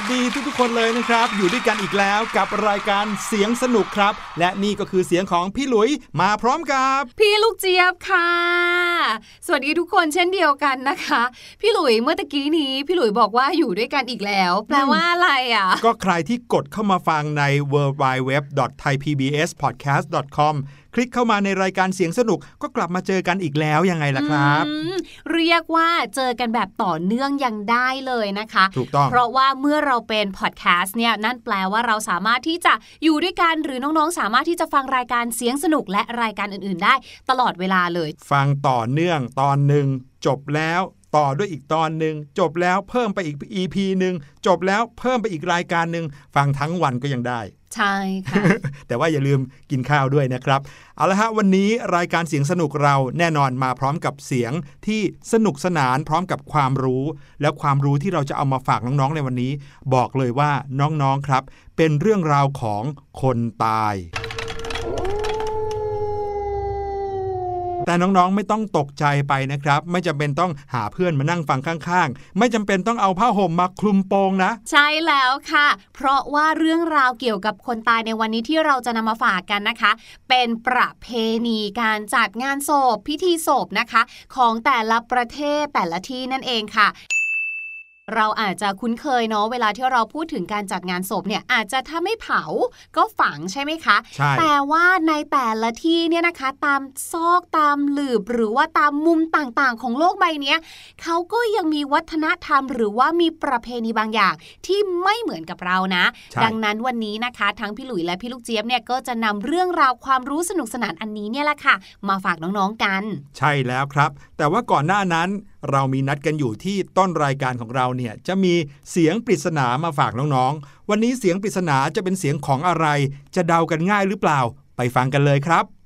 วัสดีทุกๆคนเลยนะครับ อยู่ด้วยกันอีกแล้วกับรายการเสียงสนุกครับ และนี่ก็คือเสียงของพี่หลุยมาพร้อมกับ พี่ลูกเจี๊ยบค่ะ สวัสดีทุกคนเช่นเดียวกันนะคะ พี่หลุยเมื่อตะกี้นี้ พี่หลุยบอกว่าอยู่ด้วยกันอีกแล้ว แปลว่าอะไรอะ ก็ใครที่กดเข้ามาฟังใน w w w t h a i p b s p o d c a s t c o m คลิกเข้ามาในรายการเสียงสนุกก็กลับมาเจอกันอีกแล้วยังไงล่ะครับอืมเรียกว่าเจอกันแบบต่อเนื่องยังได้เลยนะคะ ถูกต้อง เพราะว่าเมื่อเราเป็นพอดแคสต์เนี่ยนั่นแปลว่าเราสามารถที่จะอยู่ด้วยกันหรือน้องๆ สามารถที่จะฟังรายการเสียงสนุกและรายการอื่นๆ ได้ตลอดเวลาเลย ฟังต่อเนื่องตอนหนึ่งจบแล้ว ต่อด้วยอีกตอนหนึ่งจบแล้วเพิ่มไปอีก EP หนึ่งจบแล้วเพิ่มไปอีกรายการหนึ่งฟังทั้งวันก็ยังได้ ใช่ค่ะ แต่ว่าอย่าลืมกินข้าวด้วยนะครับ เอาละฮะวันนี้รายการเสียงสนุกเราแน่นอนมาพร้อมกับเสียงที่สนุกสนานพร้อมกับความรู้ แล้วความรู้ที่เราจะเอามาฝากน้องๆในวันนี้ บอกเลยว่าน้องๆครับ เป็นเรื่องราวของคนตาย แต่น้องๆไม่ต้องตกใจไปนะครับ ไม่จำเป็นต้องหาเพื่อนมานั่งฟังข้างๆ ไม่จำเป็นต้องเอาผ้าห่มมาคลุมโปงนะ ใช่แล้วค่ะ เพราะว่าเรื่องราวเกี่ยวกับคนตายในวันนี้ที่เราจะนำมาฝากกันนะคะ เป็นประเพณีการจัดงานศพพิธีศพนะคะ ของแต่ละประเทศแต่ละที่นั่นเองค่ะ เราอาจจะคุ้นเคยเนาะเวลาที่เราพูดถึงการจัดงานศพเนี่ยอาจจะถ้าไม่เผาก็ฝังใช่ไหมคะใช่แต่ว่าในแต่ละที่เนี่ยนะคะตามซอกตามหลืบหรือว่าตามมุมต่างๆ ของโลกใบเนี้ยเขาก็ยังมีวัฒนธรรม หรือว่ามีประเพณีบางอย่างที่ไม่เหมือนกับเรานะใช่ดังนั้นวันนี้นะคะ ทั้งพี่หลุยและพี่ลูกเจี๊ยบเนี่ยก็จะนำเรื่องราวความรู้สนุกสนานอันนี้เนี่ยแหละค่ะ มาฝากน้องๆกัน ใช่แล้วครับ แต่ว่าก่อนหน้านั้นเรามีนัดกันอยู่ที่ต้นรายการของเราเนี่ยจะมีเสียงปริศนามาฝากน้องๆ วันนี้เสียงปริศนาจะเป็นเสียงของอะไร จะเดากันง่ายหรือเปล่า ไปฟังกันเลยครับ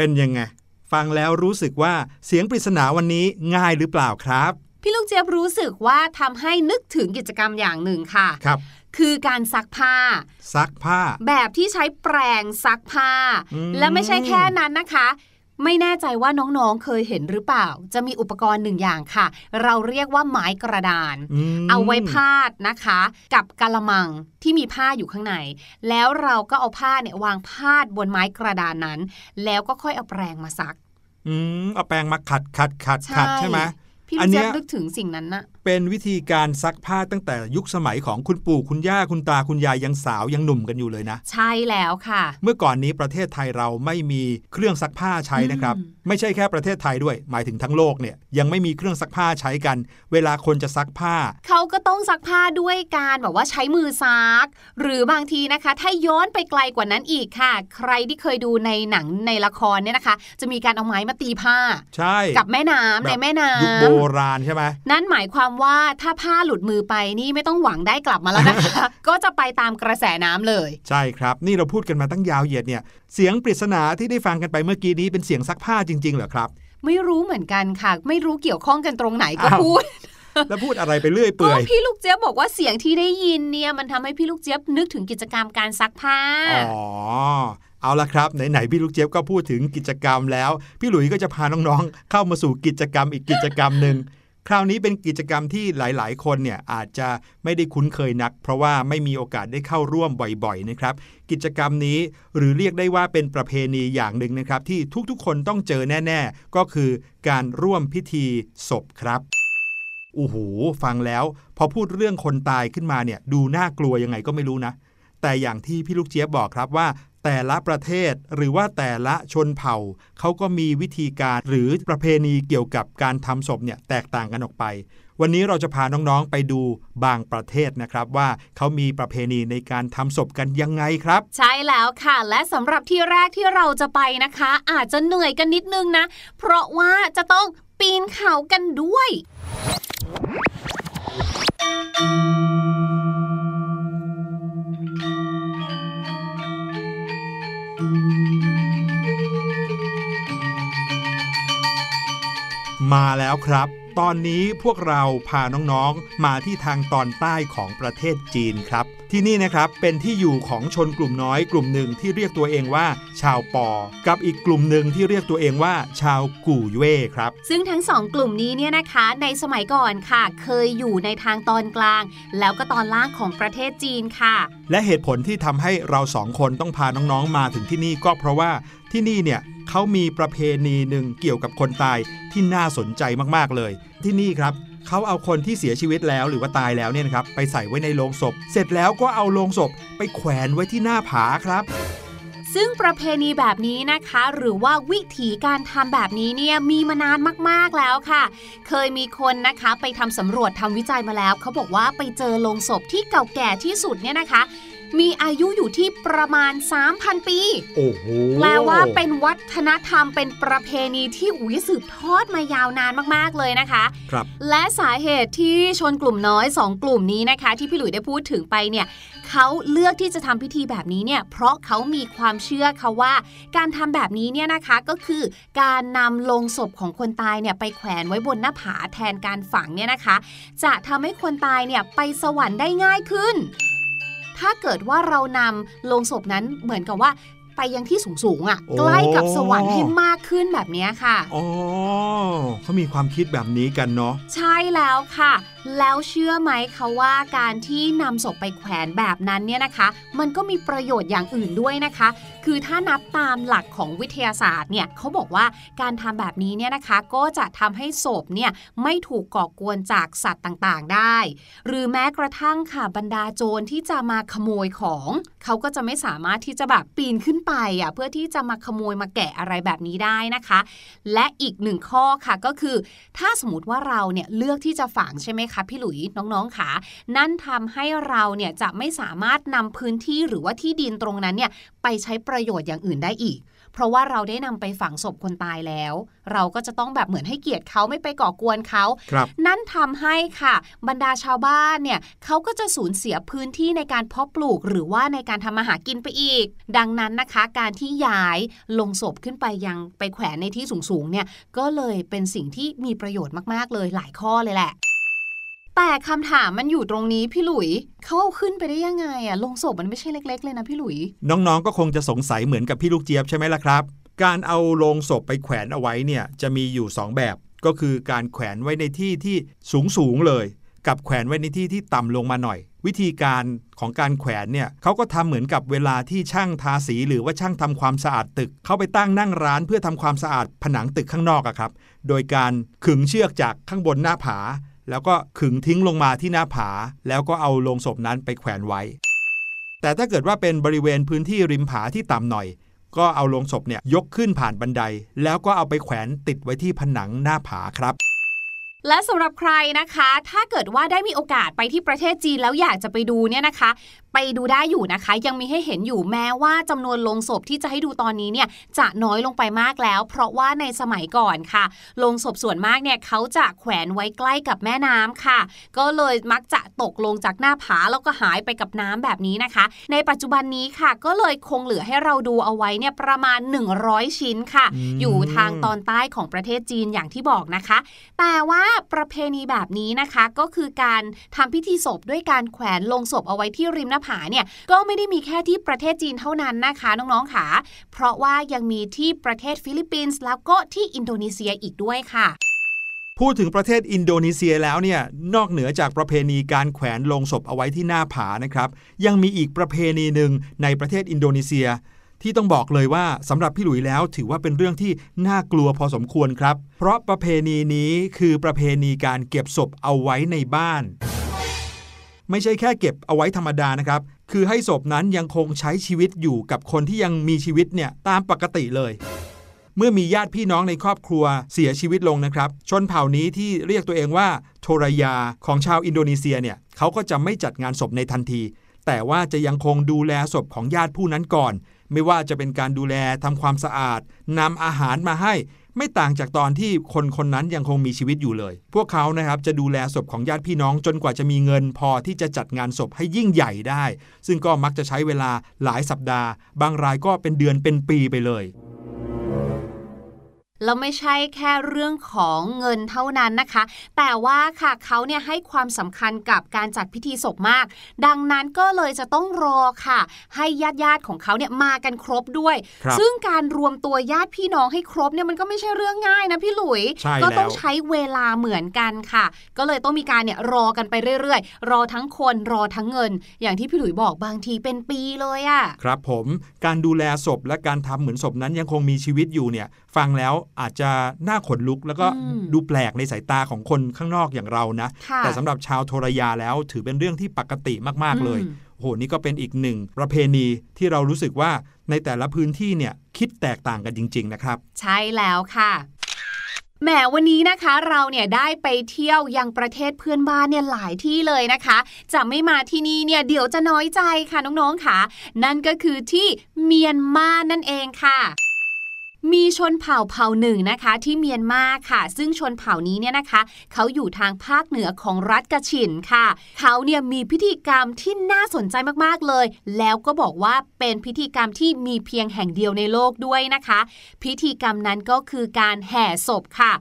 เป็นยังไง ฟังแล้วรู้สึกว่าเสียงปริศนาวันนี้ง่ายหรือเปล่าครับ พี่ลูกเจี๊ยบรู้สึกว่าทำให้นึกถึงกิจกรรมอย่างหนึ่งค่ะครับคือการซักผ้า ซักผ้า แบบที่ใช้แปรงซักผ้าอืมและไม่ใช่แค่นั้นนะคะ ไม่แน่ใจว่าน้องๆ เคยเห็นหรือเปล่า จะมีอุปกรณ์หนึ่งอย่างค่ะ เราเรียกว่าไม้กระดานมเอาไว้พาดนะคะ กับกะละมังที่มีผ้าอยู่ข้างใน แล้วเราก็เอาผ้าเนี่ยวางพาดบนไม้กระดานนั้น แล้วก็ค่อยเอาแปรงมาซัก อืมเอาแปรงมาขัดขัดขัดขัดใช่ไหม พี่อัลูนกเนี้เจี๊ยยบนึกถึงสิ่งนั้นน่ะเป็นวิธีการซักผ้าตั้งแต่ยุคสมัยของคุณปู่คุณย่าคุณตาคุณยายยังสาวยังหนุ่มกันอยู่เลยนะ ใช่แล้วค่ะ เมื่อก่อนนี้ประเทศไทยเราไม่มีเครื่องซักผ้าใช้นะครับอืมไม่ใช่แค่ประเทศไทยด้วย หมายถึงทั้งโลกเนี่ยยังไม่มีเครื่องซักผ้าใช้กัน เวลาคนจะซักผ้า เขาก็ต้องซักผ้าด้วยการแบบว่าใช้มือซัก หรือบางทีนะคะ ถ้าย้อนไปไกลกว่านั้นอีกค่ะ ใครที่เคยดูในหนังในละครเนี่ยนะคะ จะมีการเอาไม้มาตีผ้า ใช่ กับแม่น้ำแบบในแม่น้ำยุคโบราณใช่ไหมนั่นหมายความว่าถ้าผ้าหลุดมือไปนี่ไม่ต้องหวังได้กลับมาแล้วนะคะก็จะไปตามกระแสน้ำเลย ใช่ครับ นี่เราพูดกันมาตั้งยาวเหยียดเนี่ยเสียงปริศนาที่ได้ฟังกันไปเมื่อกี้นี้เป็นเสียงซักผ้าจริง ๆ เหรอครับ ไม่รู้เหมือนกันค่ะ ไม่รู้เกี่ยวข้องกันตรงไหนก็อ้าวพูดแล้วพูดอะไรไปเรื่อยก็เปื่อยพี่ลูกเจี๊ยบบอกว่าเสียงที่ได้ยินเนี่ยมันทำให้พี่ลูกเจี๊ยบนึกถึงกิจกรรมการซักผ้า อ๋อ เอาละครับไหนๆพี่ลูกเจี๊ยบก็พูดถึงกิจกรรมแล้ว พี่หลุยส์ก็จะพาน้องๆ เข้ามาสู่กิจกรรมอีกกิจกรรมหนึ่งคราวนี้เป็นกิจกรรมที่หลาย ๆ คนเนี่ยอาจจะไม่ได้คุ้นเคยนัก เพราะว่าไม่มีโอกาสได้เข้าร่วมบ่อยๆนะครับ กิจกรรมนี้หรือเรียกได้ว่าเป็นประเพณีอย่างหนึ่งนะครับ ที่ทุกๆ คนต้องเจอแน่ ๆ ก็คือการร่วมพิธีศพครับโอ้โหฟังแล้ว พอพูดเรื่องคนตายขึ้นมาเนี่ย ดูน่ากลัวยังไงก็ไม่รู้นะ แต่อย่างที่พี่ลูกเจี๊ยบบอกครับว่า แต่ละประเทศหรือว่าแต่ละชนเผ่าเขาก็มีวิธีการหรือประเพณีเกี่ยวกับการทำศพเนี่ยแตกต่างกันออกไป วันนี้เราจะพาน้องๆไปดูบางประเทศนะครับ ว่าเขามีประเพณีในการทำศพกันยังไงครับ ใช่แล้วค่ะ และสำหรับที่แรกที่เราจะไปนะคะ อาจจะเหนื่อยกันนิดนึงนะ เพราะว่าจะต้องปีนเขากันด้วย มาแล้วครับ ตอนนี้พวกเราพาน้องๆ มาที่ทางตอนใต้ของประเทศจีนครับ ที่นี่นะครับเป็นที่อยู่ของชนกลุ่มน้อยกลุ่มหนึ่งที่เรียกตัวเองว่า ชาวปอ กับอีกกลุ่มหนึ่งที่เรียกตัวเองว่า ชาวกู่เย่ครับ ซึ่งทั้งสองกลุ่มนี้เนี่ยนะคะ ในสมัยก่อนค่ะ เคยอยู่ในทางตอนกลาง แล้วก็ตอนล่างของประเทศจีนค่ะ และเหตุผลที่ทำให้เราสองคนต้องพาน้องๆมาถึงที่นี่ก็เพราะว่าที่นี่เนี่ยเขามีประเพณีหนึ่งเกี่ยวกับคนตายที่น่าสนใจมากๆเลย ที่นี่ครับ เขาเอาคนที่เสียชีวิตแล้วหรือว่าตายแล้วเนี่ยนะครับไปใส่ไว้ในโลงศพ เสร็จแล้วก็เอาโลงศพไปแขวนไว้ที่หน้าผาครับซึ่งประเพณีแบบนี้นะคะ หรือว่าวิธีการทำแบบนี้เนี่ยมีมานานมากๆแล้วค่ะ เคยมีคนนะคะไปทำสำรวจทำวิจัยมาแล้ว เขาบอกว่าไปเจอโลงศพที่เก่าแก่ที่สุดเนี่ยนะคะ มีอายุอยู่ที่ประมาณ 3,000 ปี โอ้โห แปลว่าเป็นวัฒนธรรมเป็นประเพณีที่อุยสืบทอดมายาวนานมากๆเลยนะคะ ครับ และสาเหตุที่ชนกลุ่มน้อย 2 กลุ่มนี้นะคะ ที่พี่หลุยได้พูดถึงไปเนี่ยเขาเลือกที่จะทำพิธีแบบนี้เนี่ยเพราะเขามีความเชื่อค่ะว่า การทำแบบนี้เนี่ยนะคะก็คือการนำโลงศพของคนตายเนี่ยไปแขวนไว้บนหน้าผาแทนการฝังเนี่ยนะคะ จะทำให้คนตายเนี่ยไปสวรรค์ได้ง่ายขึ้น ถ้าเกิดว่าเรานำโลงศพนั้นเหมือนกับว่า ไปยังที่สูงๆอะ่ะโอ้ใกล้กับสวรรค์ให้มากขึ้นแบบเนี้ยค่ะอ๋อเขามีความคิดแบบนี้กันเนาะใช่แล้วค่ะ แล้วเชื่อไหมคะว่าการที่นำศพไปแขวนแบบนั้นเนี่ยนะคะ มันก็มีประโยชน์อย่างอื่นด้วยนะคะ คือถ้านับตามหลักของวิทยาศาสตร์เนี่ยเขาบอกว่าการทำแบบนี้เนี่ยนะคะ ก็จะทำให้ศพเนี่ยไม่ถูกก่อกวนจากสัตว์ต่างๆได้ หรือแม้กระทั่งค่ะบรรดาโจรที่จะมาขโมยของ เขาก็จะไม่สามารถที่จะแบบปีนขึ้นไปอะเพื่อที่จะมาขโมยมาแกะอะไรแบบนี้ได้นะคะ และอีกหนึ่งข้อค่ะก็คือ ถ้าสมมติว่าเราเนี่ยเลือกที่จะฝังใช่ไหมคะพี่หลุยน้องๆค่ะนั่นทำให้เราเนี่ยจะไม่สามารถนำพื้นที่หรือว่าที่ดินตรงนั้นเนี่ยไปใช้ประโยชน์อย่างอื่นได้อีก เพราะว่าเราได้นำไปฝังศพคนตายแล้ว เราก็จะต้องแบบเหมือนให้เกียรติเขาไม่ไปก่อกวนเขาครับนั่นทำให้ค่ะ บรรดาชาวบ้านเนี่ยเขาก็จะสูญเสียพื้นที่ในการเพาะปลูก หรือว่าในการทำมาหากินไปอีก ดังนั้นนะคะ การที่ย้ายลงศพขึ้นไปยังไปแขวนในที่สูงๆเนี่ยก็เลยเป็นสิ่งที่มีประโยชน์มากๆเลยหลายข้อเลยแหละ แต่คำถามมันอยู่ตรงนี้พี่หลุยเขาเอาขึ้นไปได้ยังไงอะลงศพมันไม่ใช่เล็ก ๆ เลยนะพี่หลุย น้องๆก็คงจะสงสัยเหมือนกับพี่ลูกเจี๊ยบใช่ไหมล่ะครับ การเอาลงศพไปแขวนเอาไว้เนี่ยจะมีอยู่ 2 แบบ ก็คือการแขวนไว้ในที่ที่สูงสูงเลย กับแขวนไว้ในที่ที่ต่ำลงมาหน่อย วิธีการของการแขวนเนี่ยเขาก็ทำเหมือนกับเวลาที่ช่างทาสีหรือว่าช่างทำความสะอาดตึก เขาไปตั้งนั่งร้านเพื่อทำความสะอาดผนังตึกข้างนอกอะครับ โดยการขึงเชือกจากข้างบนหน้าผา แล้วก็ขึงทิ้งลงมาที่หน้าผา แล้วก็เอาโลงศพนั้นไปแขวนไว้ แต่ถ้าเกิดว่าเป็นบริเวณพื้นที่ริมผาที่ต่ำหน่อย ก็เอาโลงศพเนี่ยยกขึ้นผ่านบันได แล้วก็เอาไปแขวนติดไว้ที่ผนังหน้าผาครับและสำหรับใครนะคะ ถ้าเกิดว่าได้มีโอกาสไปที่ประเทศจีนแล้วอยากจะไปดูเนี่ยนะคะไปดูได้อยู่นะคะ ยังมีให้เห็นอยู่แม้ว่าจำนวนโลงศพที่จะให้ดูตอนนี้เนี่ยจะน้อยลงไปมากแล้ว เพราะว่าในสมัยก่อนค่ะโลงศพส่วนมากเนี่ยเขาจะแขวนไว้ใกล้กับแม่น้ำค่ะ ก็เลยมักจะตกลงจากหน้าผาแล้วก็หายไปกับน้ำแบบนี้นะคะ ในปัจจุบันนี้ค่ะ ก็เลยคงเหลือให้เราดูเอาไว้เนี่ยประมาณ 100 ชิ้นค่ะอืมอยู่ทางตอนใต้ของประเทศจีนอย่างที่บอกนะคะ แต่ว่าประเพณีแบบนี้นะคะก็คือการทำพิธีศพด้วยการแขวนลงศพเอาไว้ที่ริมหน้าผาเนี่ยก็ไม่ได้มีแค่ที่ประเทศจีนเท่านั้นนะคะน้องๆค่ะ เพราะว่ายังมีที่ประเทศฟิลิปปินส์แล้วก็ที่อินโดนีเซียอีกด้วยค่ะพูดถึงประเทศอินโดนีเซียแล้วเนี่ยนอกเหนือจากประเพณีการแขวนลงศพเอาไว้ที่หน้าผานะครับ ยังมีอีกประเพณีหนึ่งในประเทศอินโดนีเซีย ที่ต้องบอกเลยว่าสำหรับพี่หลุยแล้วถือว่าเป็นเรื่องที่น่ากลัวพอสมควรครับ เพราะประเพณีนี้คือประเพณีการเก็บศพเอาไว้ในบ้าน ไม่ใช่แค่เก็บเอาไว้ธรรมดานะครับ คือให้ศพนั้นยังคงใช้ชีวิตอยู่กับคนที่ยังมีชีวิตเนี่ยตามปกติเลย เมื่อมีญาติพี่น้องในครอบครัวเสียชีวิตลงนะครับ ชนเผ่านี้ที่เรียกตัวเองว่าโทรายาของชาวอินโดนีเซียเนี่ยเขาก็จะไม่จัดงานศพในทันที แต่ว่าจะยังคงดูแลศพของญาติผู้นั้นก่อน ไม่ว่าจะเป็นการดูแลทำความสะอาดนำอาหารมาให้ ไม่ต่างจากตอนที่คนคนนั้นยังคงมีชีวิตอยู่เลย พวกเขานะครับจะดูแลศพของญาติพี่น้องจนกว่าจะมีเงินพอที่จะจัดงานศพให้ยิ่งใหญ่ได้ ซึ่งก็มักจะใช้เวลาหลายสัปดาห์ บางรายก็เป็นเดือนเป็นปีไปเลย แล้วไม่ใช่แค่เรื่องของเงินเท่านั้นนะคะ แต่ว่าค่ะเขาเนี่ยให้ความสำคัญกับการจัดพิธีศพมาก ดังนั้นก็เลยจะต้องรอค่ะ ให้ญาติญาติๆของเขาเนี่ยมากันครบด้วยครับซึ่งการรวมตัวญาติพี่น้องให้ครบเนี่ยมันก็ไม่ใช่เรื่องง่ายนะพี่หลุยใช่ก็ต้องแล้วใช้เวลาเหมือนกันค่ะ ก็เลยต้องมีการเนี่ยรอกันไปเรื่อยๆ รอทั้งคนรอทั้งเงิน อย่างที่พี่หลุยบอกบางทีเป็นปีเลยอะครับผมการดูแลศพและการทำเหมือนศพนั้นยังคงมีชีวิตอยู่เนี่ยฟังแล้วอาจจะน่าขนลุก แล้วก็อืมดูแปลกในสายตาของคนข้างนอกอย่างเรานะค่ะแต่สำหรับชาวโทรยาแล้วถือเป็นเรื่องที่ปกติมากๆเลยอืมโอ้โหนี่ก็เป็นอีกหนึ่งประเพณีที่เรารู้สึกว่าในแต่ละพื้นที่เนี่ยคิดแตกต่างกันจริง ๆ นะครับ ใช่แล้วค่ะแหมวันนี้นะคะเราเนี่ยได้ไปเที่ยวยังประเทศเพื่อนบ้านเนี่ยหลายที่เลยนะคะ จะไม่มาที่นี่เนี่ยเดี๋ยวจะน้อยใจค่ะน้องๆค่ะ นั่นก็คือที่เมียนมานั่นเองค่ะ มีชนเผ่าเผ่าหนึ่งนะคะที่เมียนมาค่ะ ซึ่งชนเผ่านี้เนี่ยนะคะ เขาอยู่ทางภาคเหนือของรัฐกะฉินค่ะ เขาเนี่ยมีพิธีกรรมที่น่าสนใจมากๆเลย แล้วก็บอกว่าเป็นพิธีกรรมที่มีเพียงแห่งเดียวในโลกด้วยนะคะ พิธีกรรมนั้นก็คือการแห่ศพค่ะ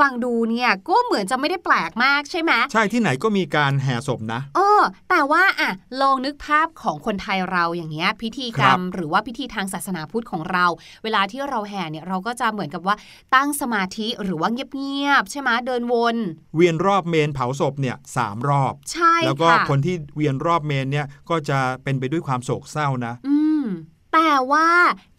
ฟังดูเนี่ยก็เหมือนจะไม่ได้แปลกมากใช่ไหมใช่ที่ไหนก็มีการแห่ศพนะเออแต่ว่าอะลองนึกภาพของคนไทยเราอย่างเงี้ยพิธีกรรม หรือว่าพิธีทางศาสนาพุทธของเรา เวลาที่เราแห่เนี่ยเราก็จะเหมือนกับว่าตั้งสมาธิหรือว่าเงียบๆใช่ไหมเดินวน เวียนรอบเมนเผาศพเนี่ยสามรอบ ใช่แล้วก็ค่ะคนที่เวียนรอบเมนเนี่ยก็จะเป็นไปด้วยความโศกเศร้านะอืม แต่ว่า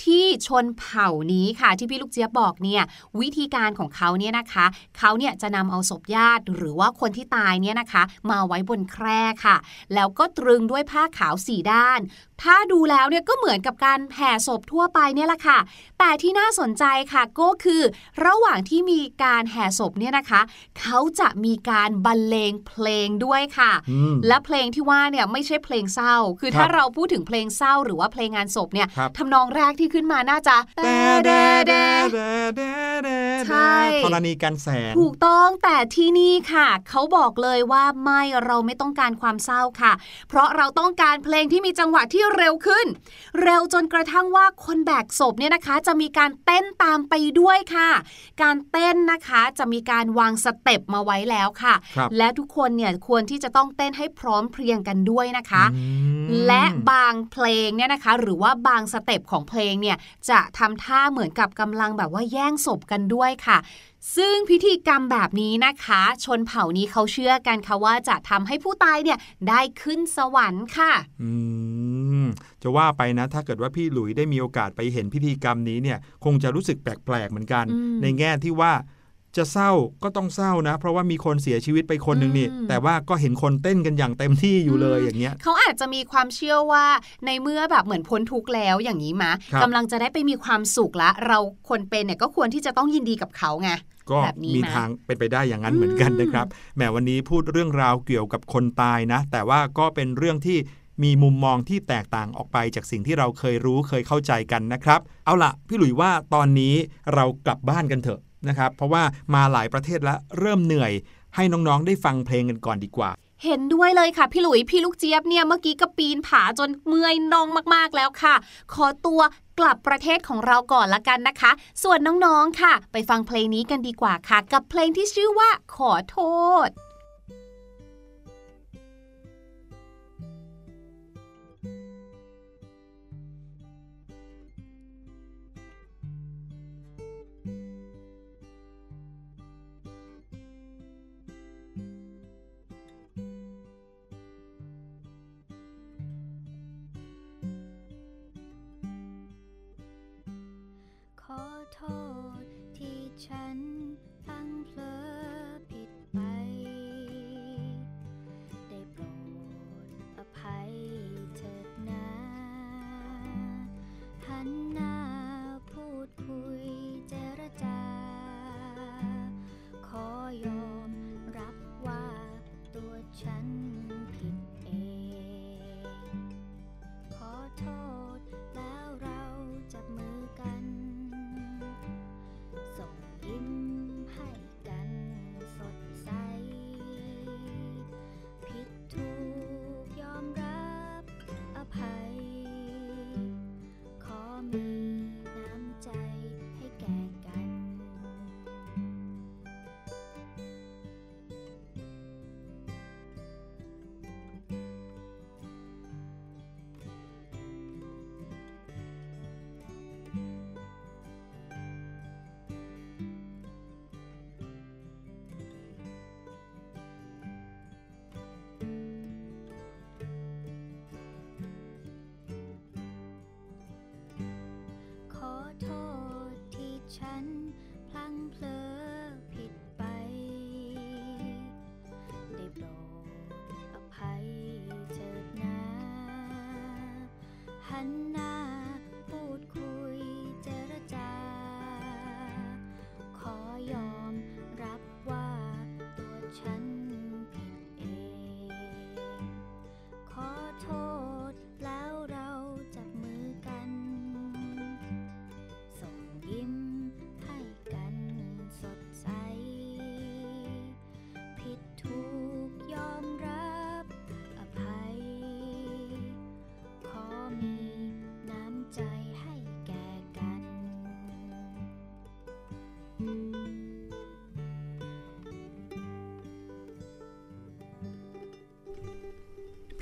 ที่ชนเผ่านี้ค่ะ ที่พี่ลูกเจี๊ยบบอกเนี่ยวิธีการของเขาเนี่ยนะคะเขาเนี่ยจะนำเอาศพญาติหรือว่าคนที่ตายเนี่ยนะคะ มาไว้บนแคร่ค่ะ แล้วก็ตรึงด้วยผ้าขาวสี่ด้าน ถ้าดูแล้วเนี่ยก็เหมือนกับการแห่ศพทั่วไปเนี่ยแหละค่ะ แต่ที่น่าสนใจค่ะก็คือ ระหว่างที่มีการแห่ศพเนี่ยนะคะ เขาจะมีการบรรเลงเพลงด้วยค่ะอืมและเพลงที่ว่าเนี่ยไม่ใช่เพลงเศร้า คือครับถ้าเราพูดถึงเพลงเศร้าหรือว่าเพลงงานศพเนี่ยครับทำนองแรกที่ขึ้นมาน่าจะ ใช่ธรณีกันแสง ถูกต้องแต่ที่นี่ค่ะ เขาบอกเลยว่าไม่เราไม่ต้องการความเศร้าค่ะ เพราะเราต้องการเพลงที่มีจังหวะที่เร็วขึ้น เร็วจนกระทั่งว่าคนแบกศพเนี่ยนะคะ จะมีการเต้นตามไปด้วยค่ะ การเต้นนะคะจะมีการวางสเต็ปมาไว้แล้วค่ะครับและทุกคนเนี่ยควรที่จะต้องเต้นให้พร้อมเพรียงกันด้วยนะคะอืมและบางเพลงเนี่ยนะคะ หรือว่าบางสเต็ปของเพลงเนี่ยจะทำท่าเหมือนกับกำลังแบบว่าแย่งศพกันด้วยค่ะ ซึ่งพิธีกรรมแบบนี้นะคะ ชนเผ่านี้เขาเชื่อกันค่ะว่าจะทำให้ผู้ตายเนี่ยได้ขึ้นสวรรค์ค่ะ อืม จะว่าไปนะ ถ้าเกิดว่าพี่หลุยได้มีโอกาสไปเห็นพิธีกรรมนี้เนี่ย คงจะรู้สึกแปลกๆเหมือนกันอืมในแง่ที่ว่า จะเศร้าก็ต้องเศร้านะ เพราะว่ามีคนเสียชีวิตไปคนหนึ่งนี่อืมแต่ว่าก็เห็นคนเต้นกันอย่างเต็มที่อยู่เลยอย่างเงี้ยเขาอาจจะมีความเชื่อว่าในเมื่อแบบเหมือนพ้นทุกข์แล้วอย่างนี้มาครับกำลังจะได้ไปมีความสุขละ เราคนเป็นเนี่ยก็ควรที่จะต้องยินดีกับเขาไงก็แบบนี้มีไหมทางเป็นไปได้อย่างนั้นเหมือนกันนะครับแหมวันนี้พูดเรื่องราวเกี่ยวกับคนตายนะ แต่ว่าก็เป็นเรื่องที่มีมุมมองที่แตกต่างออกไปจากสิ่งที่เราเคยรู้เคยเข้าใจกันนะครับ เอาล่ะพี่หลุยว่าตอนนี้เรากลับบ้านกันเถอะ นะครับเพราะว่ามาหลายประเทศแล้วเริ่มเหนื่อยให้น้องๆ ได้ฟังเพลงกันก่อนดีกว่า เห็นด้วยเลยค่ะ พี่หลุยพี่ลูกเจี๊ยบเนี่ยเมื่อกี้ก็ปีนผาจนเมื่อยนองมากๆแล้วค่ะ ขอตัวกลับประเทศของเราก่อนละกันนะคะ ส่วนน้องๆค่ะ ไปฟังเพลงนี้กันดีกว่าค่ะ กับเพลงที่ชื่อว่าขอโทษ หันหน้า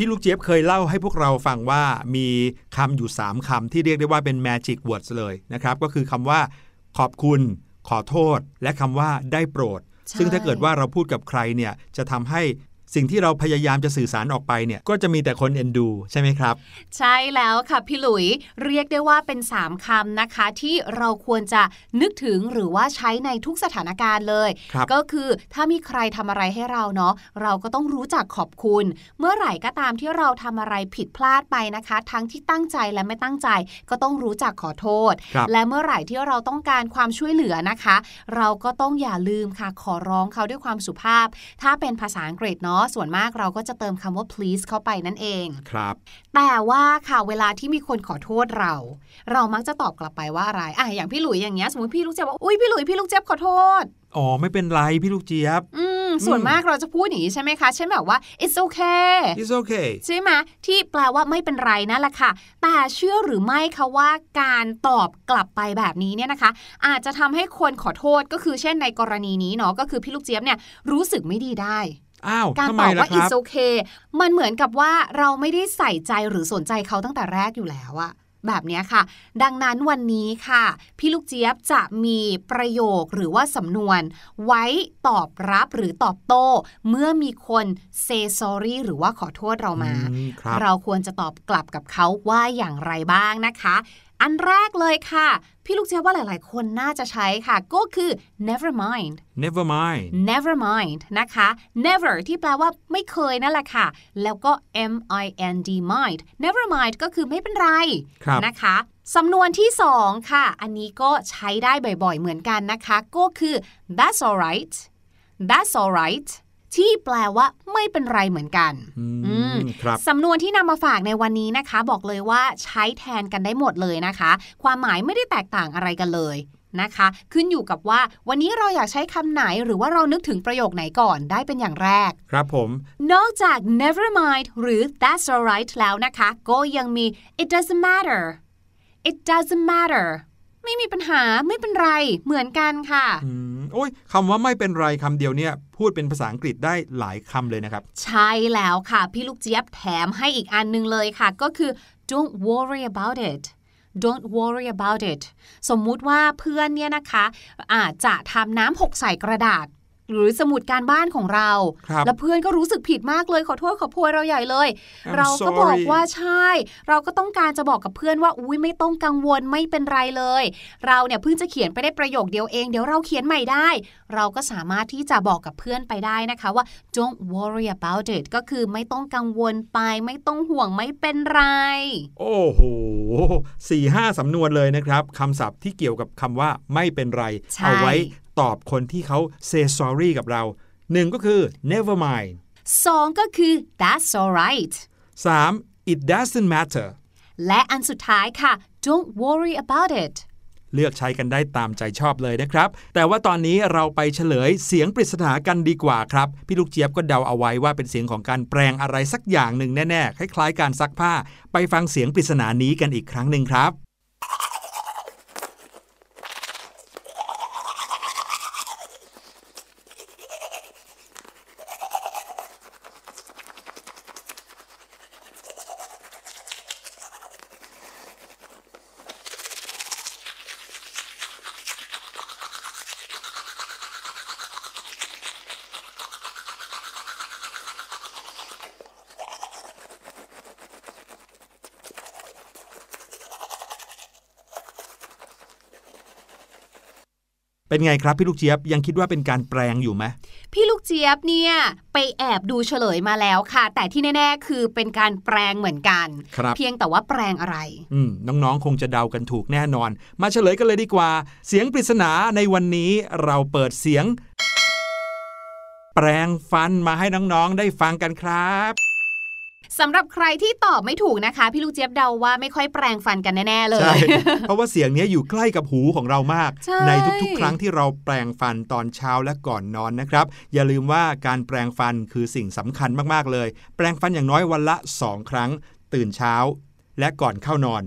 พี่ลูกเจี๊ยบเคยเล่าให้พวกเราฟังว่ามีคำอยู่ 3คำที่เรียกได้ว่าเป็น magic words เลยนะครับ ก็คือคำว่าขอบคุณ ขอโทษ และคำว่าได้โปรดใช่ซึ่งถ้าเกิดว่าเราพูดกับใครเนี่ยจะทำให้ สิ่งที่เราพยายามจะสื่อสารออกไปเนี่ยก็จะมีแต่คนเอ็นดูใช่ไหมครับ ใช่แล้วค่ะพี่หลุยเรียกได้ว่าเป็น 3คำนะคะ ที่เราควรจะนึกถึงหรือว่าใช้ในทุกสถานการณ์เลยครับก็คือถ้ามีใครทำอะไรให้เราเนาะเราก็ต้องรู้จักขอบคุณ เมื่อไหร่ก็ตามที่เราทำอะไรผิดพลาดไปนะคะ ทั้งที่ตั้งใจและไม่ตั้งใจก็ต้องรู้จักขอโทษครับและเมื่อไหร่ที่เราต้องการความช่วยเหลือนะคะ เราก็ต้องอย่าลืมค่ะขอร้องเขาด้วยความสุภาพ ถ้าเป็นภาษาอังกฤษเนาะส่วนมากเราก็จะเติมคำว่า please เข้าไปนั่นเองครับ แต่ว่าค่ะเวลาที่มีคนขอโทษเรา เรามักจะตอบกลับไปว่าอะไรอะอย่างพี่หลุยอย่างเงี้ยสมมติพี่ลูกเจี๊ยบบอกอุ้ยพี่หลุยพี่ลูกเจี๊ยบขอโทษอ๋อ ไม่เป็นไรพี่ลูกเจี๊ยบ อืม ส่วนอืมมากเราจะพูดอย่างนี้ใช่ไหมคะ เช่นแบบว่า it's okay it's okay ใช่ไหมที่แปลว่าไม่เป็นไรนั่นแหละค่ะ แต่เชื่อหรือไม่คะว่าการตอบกลับไปแบบนี้เนี่ยนะคะ อาจจะทำให้คนขอโทษก็คือเช่นในกรณีนี้เนาะก็คือพี่ลูกเจี๊ยบเนี่ยรู้สึกไม่ดีได้ อ้าวการทำตไมอบล่ะว่าครับ it's okay มันเหมือนกับว่าเราไม่ได้ใส่ใจหรือสนใจเขาตั้งแต่แรกอยู่แล้วอะแบบเนี้ยค่ะ ดังนั้นวันนี้ค่ะ พี่ลูกเจี๊ยบจะมีประโยคหรือว่าสำนวน ไว้ตอบรับหรือตอบโต้ เมื่อมีคน say sorry หรือว่าขอโทษเรามาอืมครับเราควรจะตอบกลับกับเขาว่าอย่างไรบ้างนะคะ อันแรกเลยค่ะ พี่ลูกเจี๊ยบว่าหลายๆ คนน่าจะใช้ค่ะ ก็คือ never mind never mind never mind นะคะ never ที่แปลว่าไม่เคยนั่นแหละค่ะ แล้วก็ m i n d mind never mind ก็คือไม่เป็นไรครับนะคะสำนวนที่สองค่ะ อันนี้ก็ใช้ได้บ่อยๆ เหมือนกันนะคะ ก็คือ that's alright that's alright ที่แปลว่าไม่เป็นไรเหมือนกันอือืมมครับสำนวนที่นำมาฝากในวันนี้นะคะ บอกเลยว่าใช้แทนกันได้หมดเลยนะคะ ความหมายไม่ได้แตกต่างอะไรกันเลยนะคะ ขึ้นอยู่กับว่าวันนี้เราอยากใช้คำไหนหรือว่าเรานึกถึงประโยคไหนก่อนได้เป็นอย่างแรก ครับผม นอกจาก never mind หรือ that's alright แล้วนะคะ ก็ยังมี it doesn't matter it doesn't matter ไม่มีปัญหาไม่เป็นไรเหมือนกันค่ะอืมโอ้ยคำว่าไม่เป็นไรคำเดียวเนี่ยพูดเป็นภาษาอังกฤษได้หลายคำเลยนะครับ ใช่แล้วค่ะ พี่ลูกเจี๊ยบแถมให้อีกอันหนึงเลยค่ะ ก็คือ don't worry about it don't worry about it สมมุติว่าเพื่อนเนี่ยนะคะอาจจะทำน้ำหกใส่กระดาษ หรือสมุดการบ้านของเราครับแล้วเพื่อนก็รู้สึกผิดมากเลยขอโทษขอโพยเราใหญ่เลย I'm เราก็บอก sorry ว่าใช่ เราก็ต้องการจะบอกกับเพื่อนว่าอุ้ยไม่ต้องกังวลไม่เป็นไรเลย เราเนี่ยเพิ่งจะเขียนไปได้ประโยคเดียวเองเดี๋ยวเราเขียนใหม่ได้ เราก็สามารถที่จะบอกกับเพื่อนไปได้นะคะว่า don't worry about it ก็คือไม่ต้องกังวลไป ไม่ต้องห่วงไม่เป็นไร โอ้โหสี่ห้าสำนวนเลยนะครับคำศัพท์ที่เกี่ยวกับคำว่าไม่เป็นไรใช่เอาไว้ ตอบคนที่เขา say sorry กับเราหนึ่งก็คือ never mind สองก็คือ that's alright สาม it doesn't matter และอันสุดท้ายค่ะ don't worry about it เลือกใช้กันได้ตามใจชอบเลยนะครับ แต่ว่าตอนนี้เราไปเฉลยเสียงปริศนากันดีกว่าครับ พี่ลูกเจี๊ยบก็เดาเอาไว้ว่าเป็นเสียงของการแปลงอะไรสักอย่างหนึ่งแน่ๆ คล้ายๆ การซักผ้า ไปฟังเสียงปริศนานี้กันอีกครั้งหนึ่งครับ เป็นไงครับพี่ลูกเจี๊ยบยังคิดว่าเป็นการแปลงอยู่ไหมพี่ลูกเจี๊ยบเนี่ยไปแอบดูเฉลยมาแล้วค่ะ แต่ที่แน่ ๆ คือเป็นการแปลงเหมือนกันครับเพียงแต่ว่าแปลงอะไร อืมน้องๆ คงจะเดากันถูกแน่นอน มาเฉลยกันเลยดีกว่า เสียงปริศนาในวันนี้เราเปิดเสียง แปลงฟันมาให้น้องๆได้ฟังกันครับ สำหรับใครที่ตอบไม่ถูกนะคะ พี่ลูกเจี๊ยบเดาว่าไม่ค่อยแปลงฟันกันแน่ๆเลใช่ยเพราะว่าเสียงเนี้ยอยู่ใกล้กับหูของเรามากใช่ทุกๆ ครั้งที่เราแปลงฟันตอนเช้าและก่อนนอนนะครับ อย่าลืมว่าการแปลงฟันคือสิ่งสำคัญมากๆเลย แปลงฟันอย่างน้อยวันละ 2 ครั้ง ตื่นเช้า และก่อนเข้านอน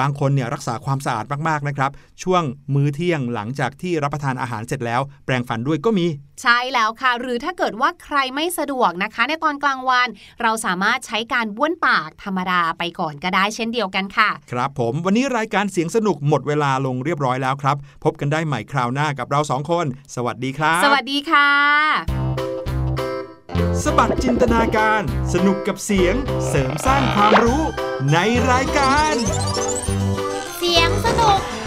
บางคนเนี่ยรักษาความสะอาดมากๆนะครับ ช่วงมื้อเที่ยงหลังจากที่รับประทานอาหารเสร็จแล้ว แปลงฟันด้วยก็มี ใช่แล้วค่ะ หรือถ้าเกิดว่าใครไม่สะดวกนะคะ ในตอนกลางวัน เราสามารถใช้การบ้วนปากธรรมดาไปก่อนก็ได้เช่นเดียวกันค่ะ ครับผมวันนี้รายการเสียงสนุกหมดเวลาลงเรียบร้อยแล้วครับ พบกันได้ใหม่คราวหน้ากับเราสองคน สวัสดีครับสวัสดีค่ะสบัดจินตนาการ สนุกกับเสียง เสริมสร้างความรู้ในรายการ 佐藤。